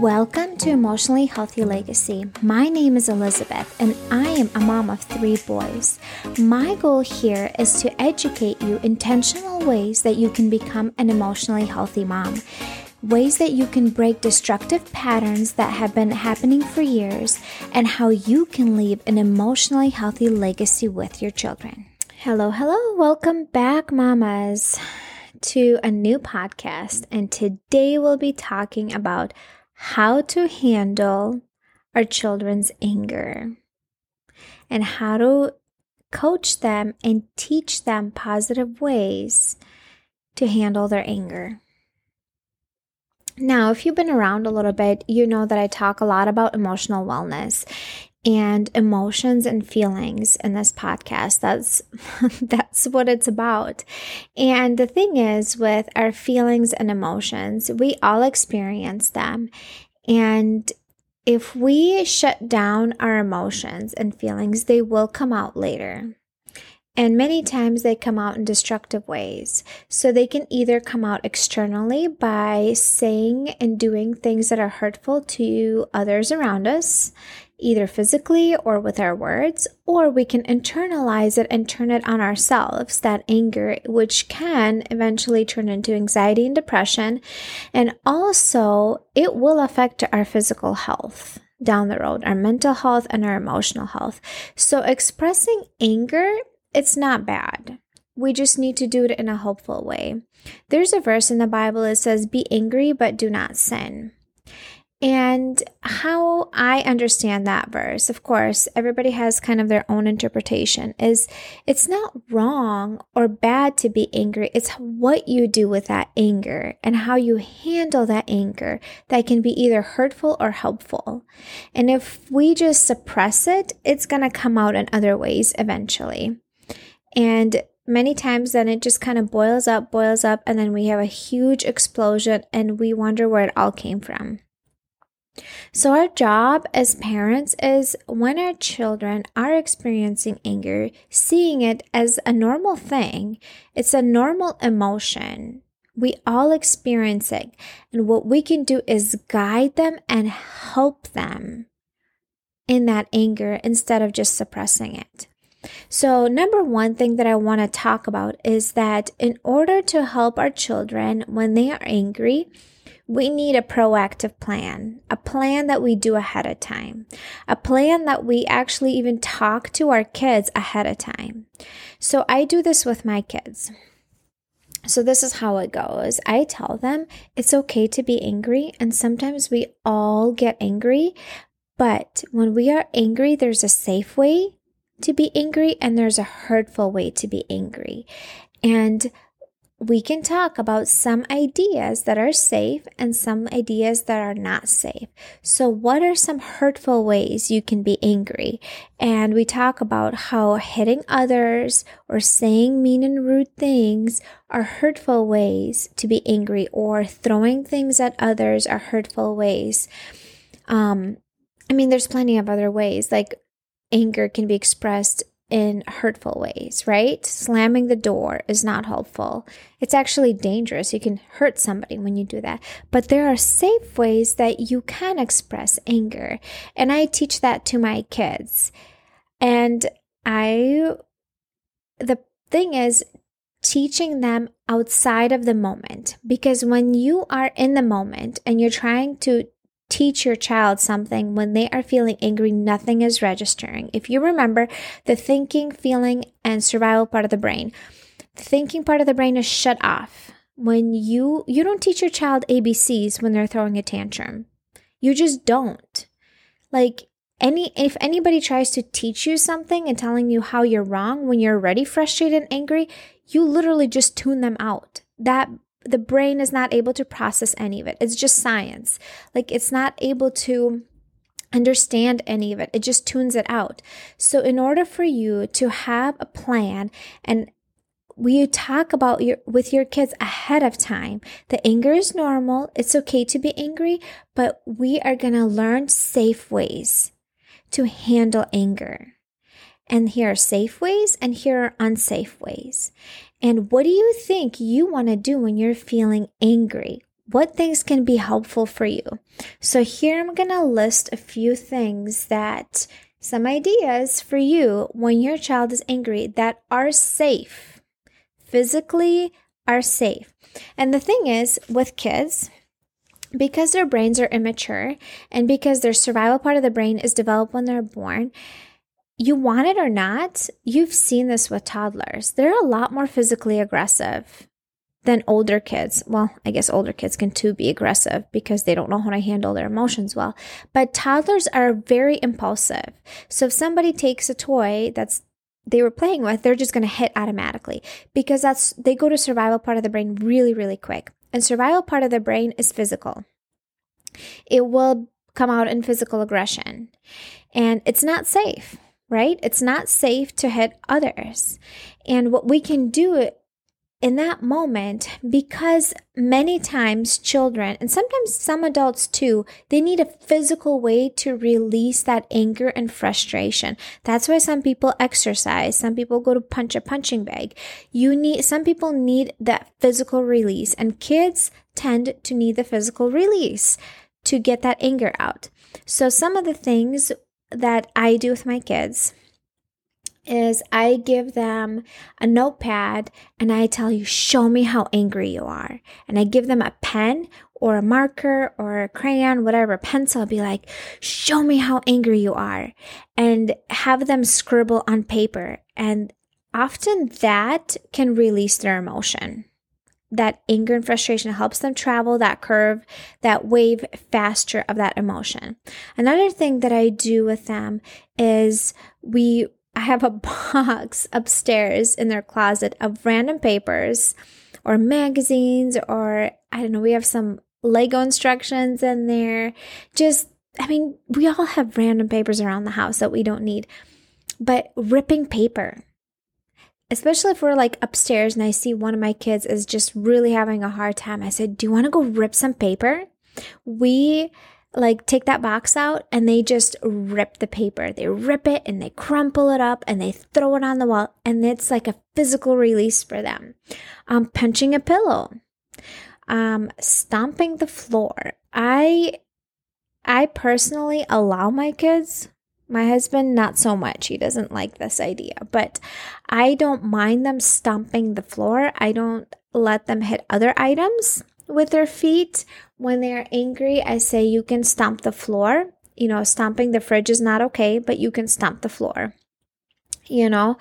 Welcome to Emotionally Healthy Legacy. My name is Elizabeth, and I am a mom of three boys. My goal here is to educate you intentional ways that you can become an emotionally healthy mom, ways that you can break destructive patterns that have been happening for years, and how you can leave an emotionally healthy legacy with your children. Hello, hello, welcome back, mamas, to a new podcast. And today we'll be talking about how to handle our children's anger and how to coach them and teach them positive ways to handle their anger. Now, if you've been around a little bit, you know that I talk a lot about emotional wellness and emotions and feelings in this podcast. That's that's what it's about. And the thing is with our feelings and emotions, we all experience them. And if we shut down our emotions and feelings, they will come out later. And many times they come out in destructive ways. So they can either come out externally by saying and doing things that are hurtful to others around us either physically or with our words, or we can internalize it and turn it on ourselves, that anger, which can eventually turn into anxiety and depression. And also, it will affect our physical health down the road, our mental health and our emotional health. So, expressing anger, it's not bad. We just need to do it in a hopeful way. There's a verse in the Bible that says, Be angry, but do not sin. And how I understand that verse, of course, everybody has kind of their own interpretation, is it's not wrong or bad to be angry. It's what you do with that anger and how you handle that anger that can be either hurtful or helpful. And if we just suppress it, it's going to come out in other ways eventually. And many times then it just kind of boils up, boils up, and then we have a huge explosion and we wonder where it all came from. So, our job as parents is when our children are experiencing anger, seeing it as a normal thing. It's a normal emotion. We all experience it. And what we can do is guide them and help them in that anger instead of just suppressing it. So, number one thing that I want to talk about is that in order to help our children when they are angry, we need a proactive plan, a plan that we do ahead of time, a plan that we actually even talk to our kids ahead of time. So I do this with my kids. So this is how it goes. I tell them it's okay to be angry, and sometimes we all get angry, but when we are angry, there's a safe way to be angry and there's a hurtful way to be angry. And we can talk about some ideas that are safe and some ideas that are not safe. So, what are some hurtful ways you can be angry? And we talk about how hitting others or saying mean and rude things are hurtful ways to be angry, or throwing things at others are hurtful ways. Um, I mean, there's plenty of other ways. Like anger can be expressed in hurtful ways, right? Slamming the door is not helpful. It's actually dangerous. You can hurt somebody when you do that. But there are safe ways that you can express anger. And I teach that to my kids. And I, the thing is, teaching them outside of the moment because when you are in the moment and you're trying to teach your child something when they are feeling angry, nothing is registering. If you remember the thinking, feeling, and survival part of the brain, the thinking part of the brain is shut off. When you you don't teach your child ABCs when they're throwing a tantrum. You just don't. Like any if anybody tries to teach you something and telling you how you're wrong when you're already frustrated and angry, you literally just tune them out. That the brain is not able to process any of it. It's just science. Like it's not able to understand any of it. It just tunes it out. So in order for you to have a plan and we talk about your with your kids ahead of time. The anger is normal. It's okay to be angry, but we are going to learn safe ways to handle anger. And here are safe ways and here are unsafe ways. And what do you think you want to do when you're feeling angry? what things can be helpful for you. So, here I'm going to list a few things that some ideas for you when your child is angry that are safe, physically are safe. And the thing is, with kids, because their brains are immature and because their survival part of the brain is developed when they're born, you want it or not, you've seen this with toddlers. They're a lot more physically aggressive than older kids. Well, I guess older kids can too be aggressive because they don't know how to handle their emotions well. But toddlers are very impulsive. So if somebody takes a toy that's they were playing with, they're just going to hit automatically because that's they go to survival part of the brain really really quick. And survival part of the brain is physical. It will come out in physical aggression. And it's not safe, right? It's not safe to hit others. And what we can do in that moment because many times children and sometimes some adults too they need a physical way to release that anger and frustration that's why some people exercise some people go to punch a punching bag you need some people need that physical release and kids tend to need the physical release to get that anger out so some of the things that i do with my kids is I give them a notepad and I tell you, show me how angry you are. And I give them a pen or a marker or a crayon, whatever, pencil, I'll be like, show me how angry you are. And have them scribble on paper. And often that can release their emotion. That anger and frustration helps them travel that curve, that wave faster of that emotion. Another thing that I do with them is we I have a box upstairs in their closet of random papers or magazines, or I don't know, we have some Lego instructions in there. Just, I mean, we all have random papers around the house that we don't need. But ripping paper, especially if we're like upstairs and I see one of my kids is just really having a hard time, I said, Do you want to go rip some paper? We like take that box out and they just rip the paper. They rip it and they crumple it up and they throw it on the wall and it's like a physical release for them. Um, punching a pillow, um, stomping the floor. I, I personally allow my kids. My husband, not so much. He doesn't like this idea, but I don't mind them stomping the floor. I don't let them hit other items with their feet. When they are angry, I say you can stomp the floor. You know, stomping the fridge is not okay, but you can stomp the floor. You know,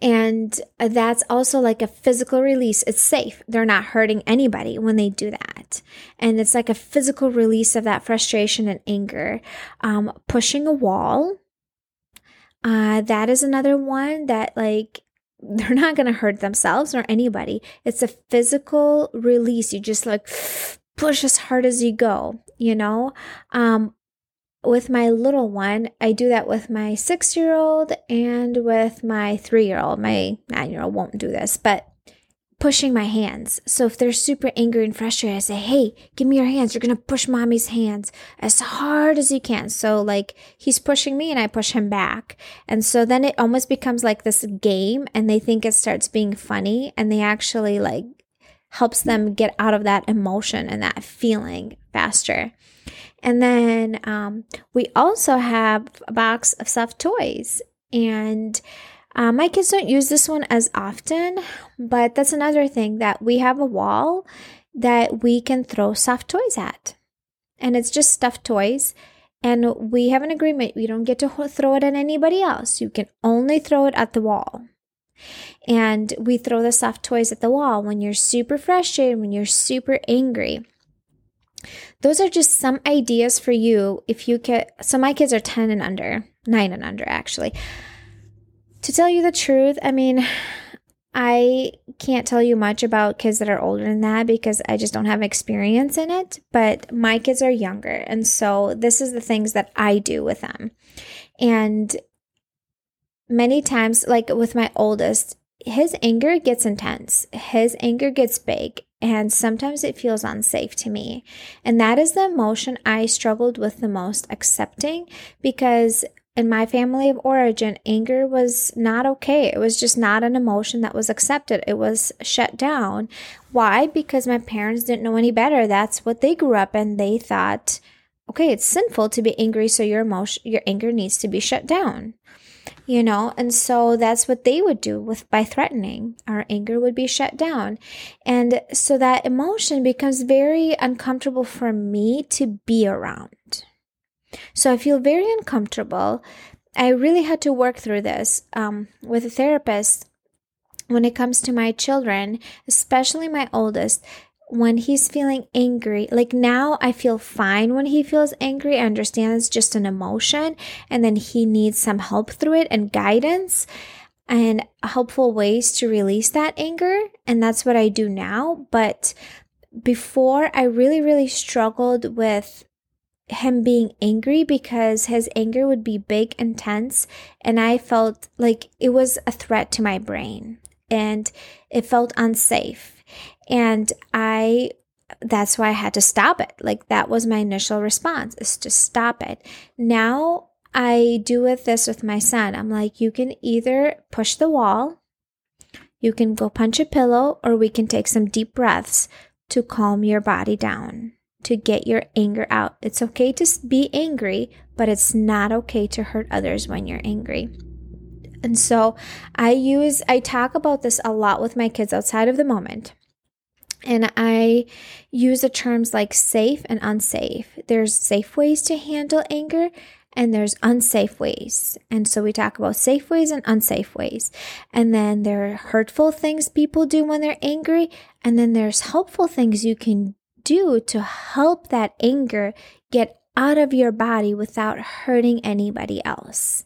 and that's also like a physical release. It's safe. They're not hurting anybody when they do that. And it's like a physical release of that frustration and anger. Um, pushing a wall. Uh, that is another one that like they're not going to hurt themselves or anybody. It's a physical release. You just like push as hard as you go, you know? Um, with my little one, I do that with my six year old and with my three year old. My nine year old won't do this, but pushing my hands. So if they're super angry and frustrated, I say, Hey, give me your hands. You're going to push mommy's hands as hard as you can. So like he's pushing me and I push him back. And so then it almost becomes like this game and they think it starts being funny and they actually like helps them get out of that emotion and that feeling faster. And then um, we also have a box of soft toys and uh, my kids don't use this one as often, but that's another thing that we have a wall that we can throw soft toys at. And it's just stuffed toys. And we have an agreement we don't get to throw it at anybody else. You can only throw it at the wall. And we throw the soft toys at the wall when you're super frustrated, when you're super angry. Those are just some ideas for you if you get. So my kids are 10 and under, 9 and under actually. To tell you the truth, I mean, I can't tell you much about kids that are older than that because I just don't have experience in it. But my kids are younger. And so this is the things that I do with them. And many times, like with my oldest, his anger gets intense, his anger gets big. And sometimes it feels unsafe to me. And that is the emotion I struggled with the most accepting because in my family of origin, anger was not okay. It was just not an emotion that was accepted. It was shut down. Why? Because my parents didn't know any better. That's what they grew up in. They thought, okay, it's sinful to be angry, so your emotion, your anger needs to be shut down. You know, and so that's what they would do with by threatening. Our anger would be shut down. And so that emotion becomes very uncomfortable for me to be around. So I feel very uncomfortable. I really had to work through this um, with a therapist when it comes to my children, especially my oldest. When he's feeling angry, like now I feel fine when he feels angry. I understand it's just an emotion, and then he needs some help through it and guidance and helpful ways to release that anger. And that's what I do now. But before, I really, really struggled with him being angry because his anger would be big and tense and i felt like it was a threat to my brain and it felt unsafe. And i that's why i had to stop it. Like that was my initial response is to stop it. Now i do with this with my son. I'm like you can either push the wall you can go punch a pillow or we can take some deep breaths to calm your body down to get your anger out. It's okay to be angry, but it's not okay to hurt others when you're angry. And so I use, I talk about this a lot with my kids outside of the moment. And I use the terms like safe and unsafe. There's safe ways to handle anger and there's unsafe ways. And so we talk about safe ways and unsafe ways. And then there are hurtful things people do when they're angry. And then there's helpful things you can do to help that anger get out of your body without hurting anybody else.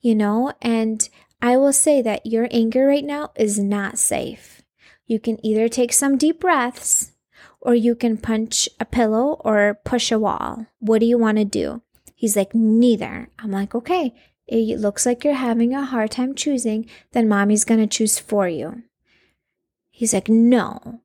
You know, and I will say that your anger right now is not safe. You can either take some deep breaths or you can punch a pillow or push a wall. What do you want to do? He's like, neither. I'm like, okay, it looks like you're having a hard time choosing, then mommy's going to choose for you. He's like, no,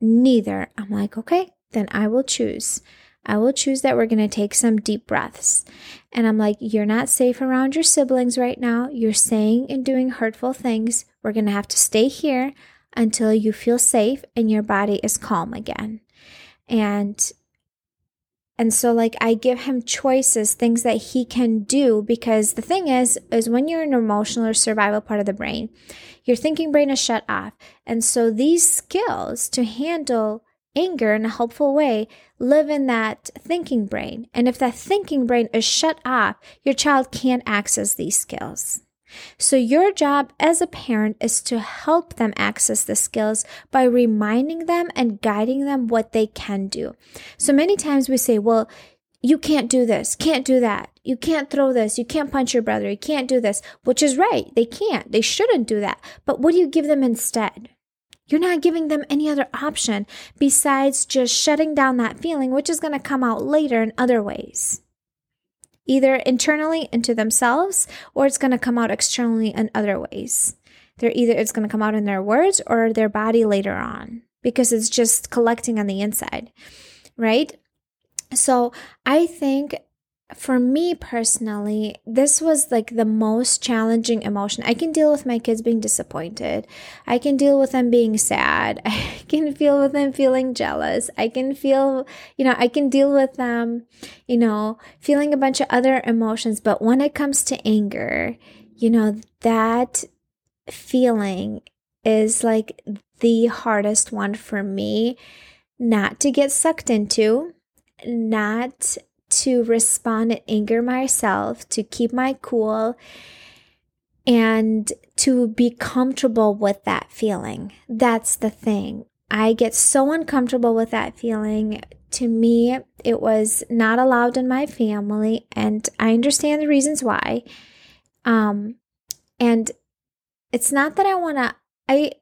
neither. I'm like, okay, then I will choose. I will choose that we're going to take some deep breaths. And I'm like, you're not safe around your siblings right now. You're saying and doing hurtful things. We're going to have to stay here until you feel safe and your body is calm again. And and so like I give him choices, things that he can do because the thing is is when you're in an emotional or survival part of the brain, your thinking brain is shut off. And so these skills to handle anger in a helpful way live in that thinking brain. And if that thinking brain is shut off, your child can't access these skills. So, your job as a parent is to help them access the skills by reminding them and guiding them what they can do. So, many times we say, Well, you can't do this, can't do that, you can't throw this, you can't punch your brother, you can't do this, which is right. They can't, they shouldn't do that. But what do you give them instead? You're not giving them any other option besides just shutting down that feeling, which is going to come out later in other ways. Either internally into themselves or it's going to come out externally in other ways. They're either it's going to come out in their words or their body later on because it's just collecting on the inside, right? So I think for me personally, this was like the most challenging emotion. I can deal with my kids being disappointed. I can deal with them being sad. I can feel with them feeling jealous. I can feel, you know, I can deal with them, you know, feeling a bunch of other emotions. But when it comes to anger, you know, that feeling is like the hardest one for me not to get sucked into, not to respond in anger myself, to keep my cool, and to be comfortable with that feeling. That's the thing. I get so uncomfortable with that feeling. To me, it was not allowed in my family, and I understand the reasons why. Um, and it's not that I want to, I,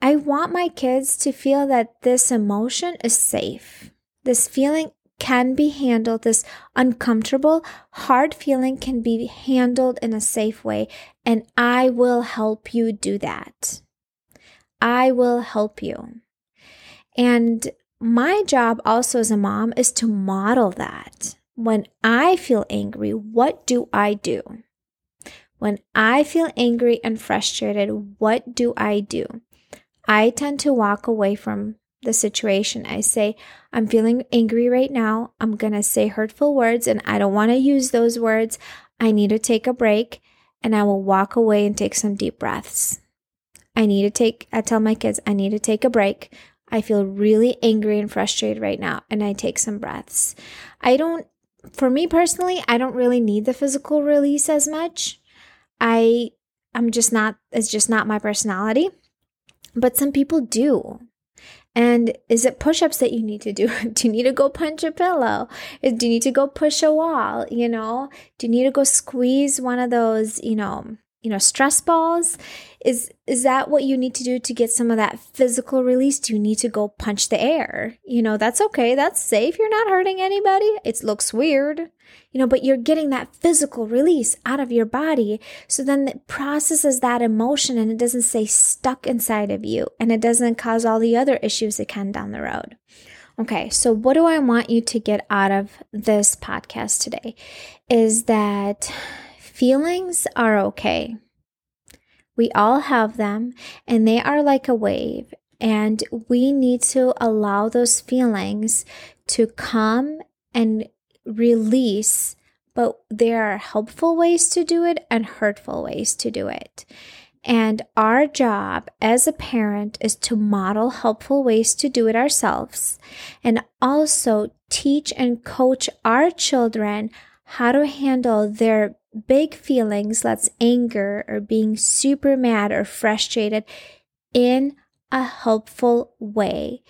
I want my kids to feel that this emotion is safe. This feeling can be handled, this uncomfortable, hard feeling can be handled in a safe way. And I will help you do that. I will help you. And my job also as a mom is to model that. when I feel angry, what do I do? When I feel angry and frustrated, what do I do? I tend to walk away from the situation. I say, I'm feeling angry right now. I'm going to say hurtful words and I don't want to use those words. I need to take a break and I will walk away and take some deep breaths. I need to take, I tell my kids, I need to take a break. I feel really angry and frustrated right now, and I take some breaths. I don't, for me personally, I don't really need the physical release as much. I, I'm just not, it's just not my personality. But some people do. And is it push ups that you need to do? do you need to go punch a pillow? Do you need to go push a wall? You know, do you need to go squeeze one of those, you know, you know stress balls? Is is that what you need to do to get some of that physical release? Do you need to go punch the air? You know that's okay that's safe you're not hurting anybody it looks weird. You know but you're getting that physical release out of your body so then it processes that emotion and it doesn't stay stuck inside of you and it doesn't cause all the other issues it can down the road. Okay, so what do I want you to get out of this podcast today? Is that Feelings are okay. We all have them, and they are like a wave, and we need to allow those feelings to come and release. But there are helpful ways to do it and hurtful ways to do it. And our job as a parent is to model helpful ways to do it ourselves and also teach and coach our children how to handle their big feelings, let's anger or being super mad or frustrated in a helpful way.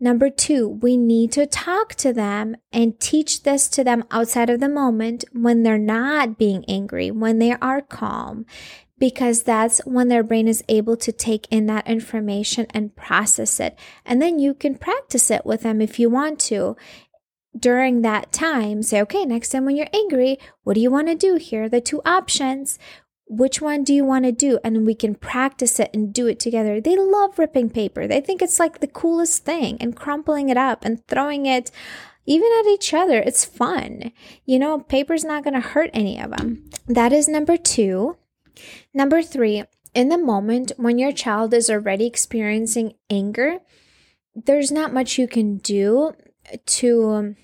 Number two, we need to talk to them and teach this to them outside of the moment when they're not being angry, when they are calm, because that's when their brain is able to take in that information and process it. And then you can practice it with them if you want to during that time, say, okay, next time when you're angry, what do you want to do? Here are the two options. Which one do you want to do? And we can practice it and do it together. They love ripping paper. They think it's like the coolest thing and crumpling it up and throwing it even at each other. It's fun. You know, paper's not going to hurt any of them. That is number two. Number three, in the moment when your child is already experiencing anger, there's not much you can do to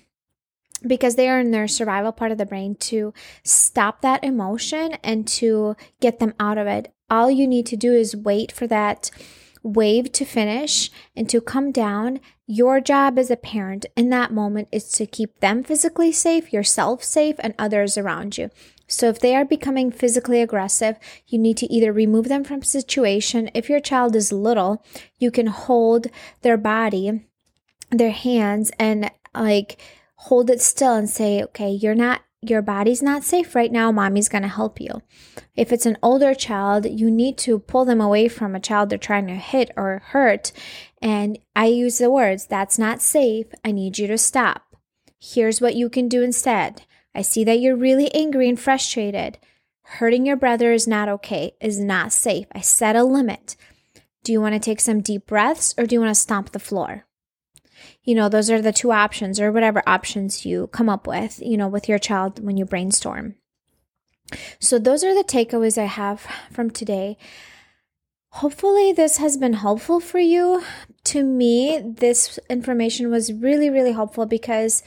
because they are in their survival part of the brain to stop that emotion and to get them out of it. All you need to do is wait for that wave to finish and to come down. Your job as a parent in that moment is to keep them physically safe, yourself safe, and others around you. So if they are becoming physically aggressive, you need to either remove them from situation. If your child is little, you can hold their body, their hands and like hold it still and say, okay, you're not, your body's not safe right now. Mommy's going to help you. If it's an older child, you need to pull them away from a child they're trying to hit or hurt. And I use the words, that's not safe. I need you to stop. Here's what you can do instead. I see that you're really angry and frustrated. Hurting your brother is not okay, is not safe. I set a limit. Do you want to take some deep breaths or do you want to stomp the floor? You know, those are the two options or whatever options you come up with, you know, with your child when you brainstorm. So, those are the takeaways I have from today. Hopefully, this has been helpful for you. To me, this information was really, really helpful because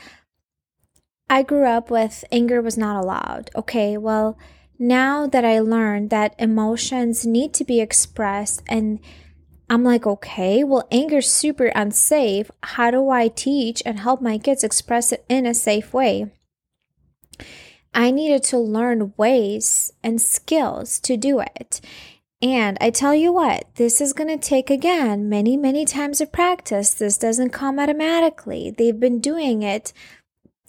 I grew up with anger was not allowed. Okay, well, now that I learned that emotions need to be expressed and I'm like, okay, well, anger's super unsafe. How do I teach and help my kids express it in a safe way? I needed to learn ways and skills to do it. And I tell you what, this is going to take again many, many times of practice. This doesn't come automatically. They've been doing it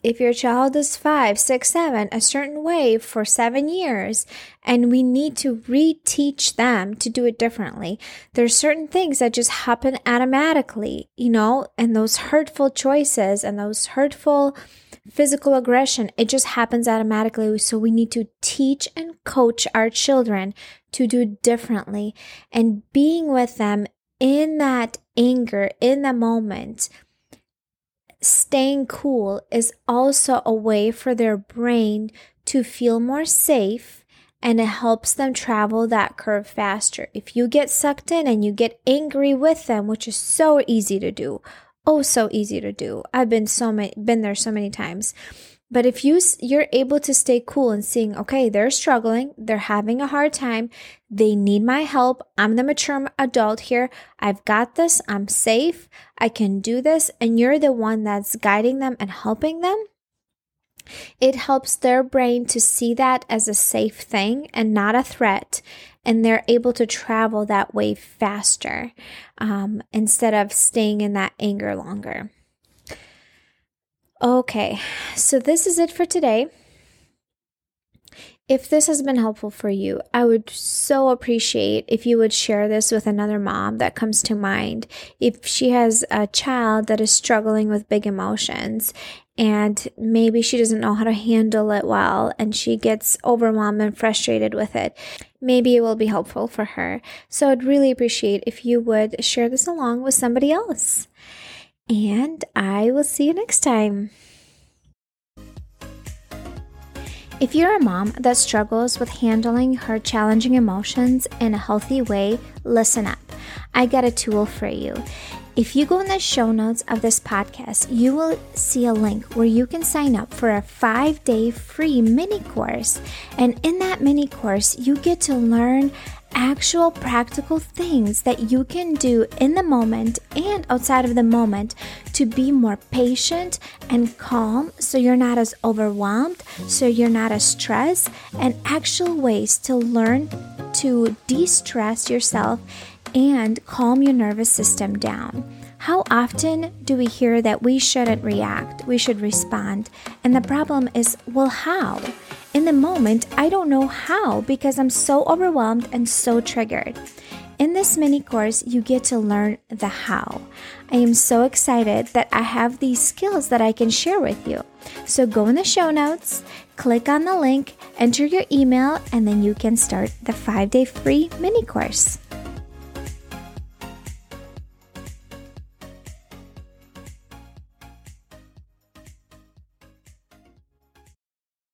if your child is five, six, seven, a certain way for seven years, and we need to reteach them to do it differently. There's certain things that just happen automatically, you know, and those hurtful choices and those hurtful physical aggression, it just happens automatically. So we need to teach and coach our children to do differently and being with them in that anger, in the moment staying cool is also a way for their brain to feel more safe and it helps them travel that curve faster. If you get sucked in and you get angry with them, which is so easy to do, oh so easy to do. I've been so many been there so many times. But if you you're able to stay cool and seeing, okay, they're struggling, they're having a hard time, they need my help. I'm the mature adult here. I've got this. I'm safe. I can do this, and you're the one that's guiding them and helping them. It helps their brain to see that as a safe thing and not a threat, and they're able to travel that way faster um, instead of staying in that anger longer. Okay, so this is it for today. If this has been helpful for you, I would so appreciate if you would share this with another mom that comes to mind. If she has a child that is struggling with big emotions and maybe she doesn't know how to handle it well and she gets overwhelmed and frustrated with it, maybe it will be helpful for her. So I'd really appreciate if you would share this along with somebody else and I will see you next time. If you're a mom that struggles with handling her challenging emotions in a healthy way, listen up. I got a tool for you. If you go in the show notes of this podcast, you will see a link where you can sign up for a five day free mini course. And in that mini course, you get to learn actual practical things that you can do in the moment and outside of the moment to be more patient and calm so you're not as overwhelmed, so you're not as stressed, and actual ways to learn to de stress yourself and calm your nervous system down. How often do we hear that we shouldn't react, we should respond? And the problem is, well, how? In the moment, I don't know how because I'm so overwhelmed and so triggered. In this mini course, you get to learn the how. I am so excited that I have these skills that I can share with you. So go in the show notes, click on the link, enter your email, and then you can start the five day free mini course.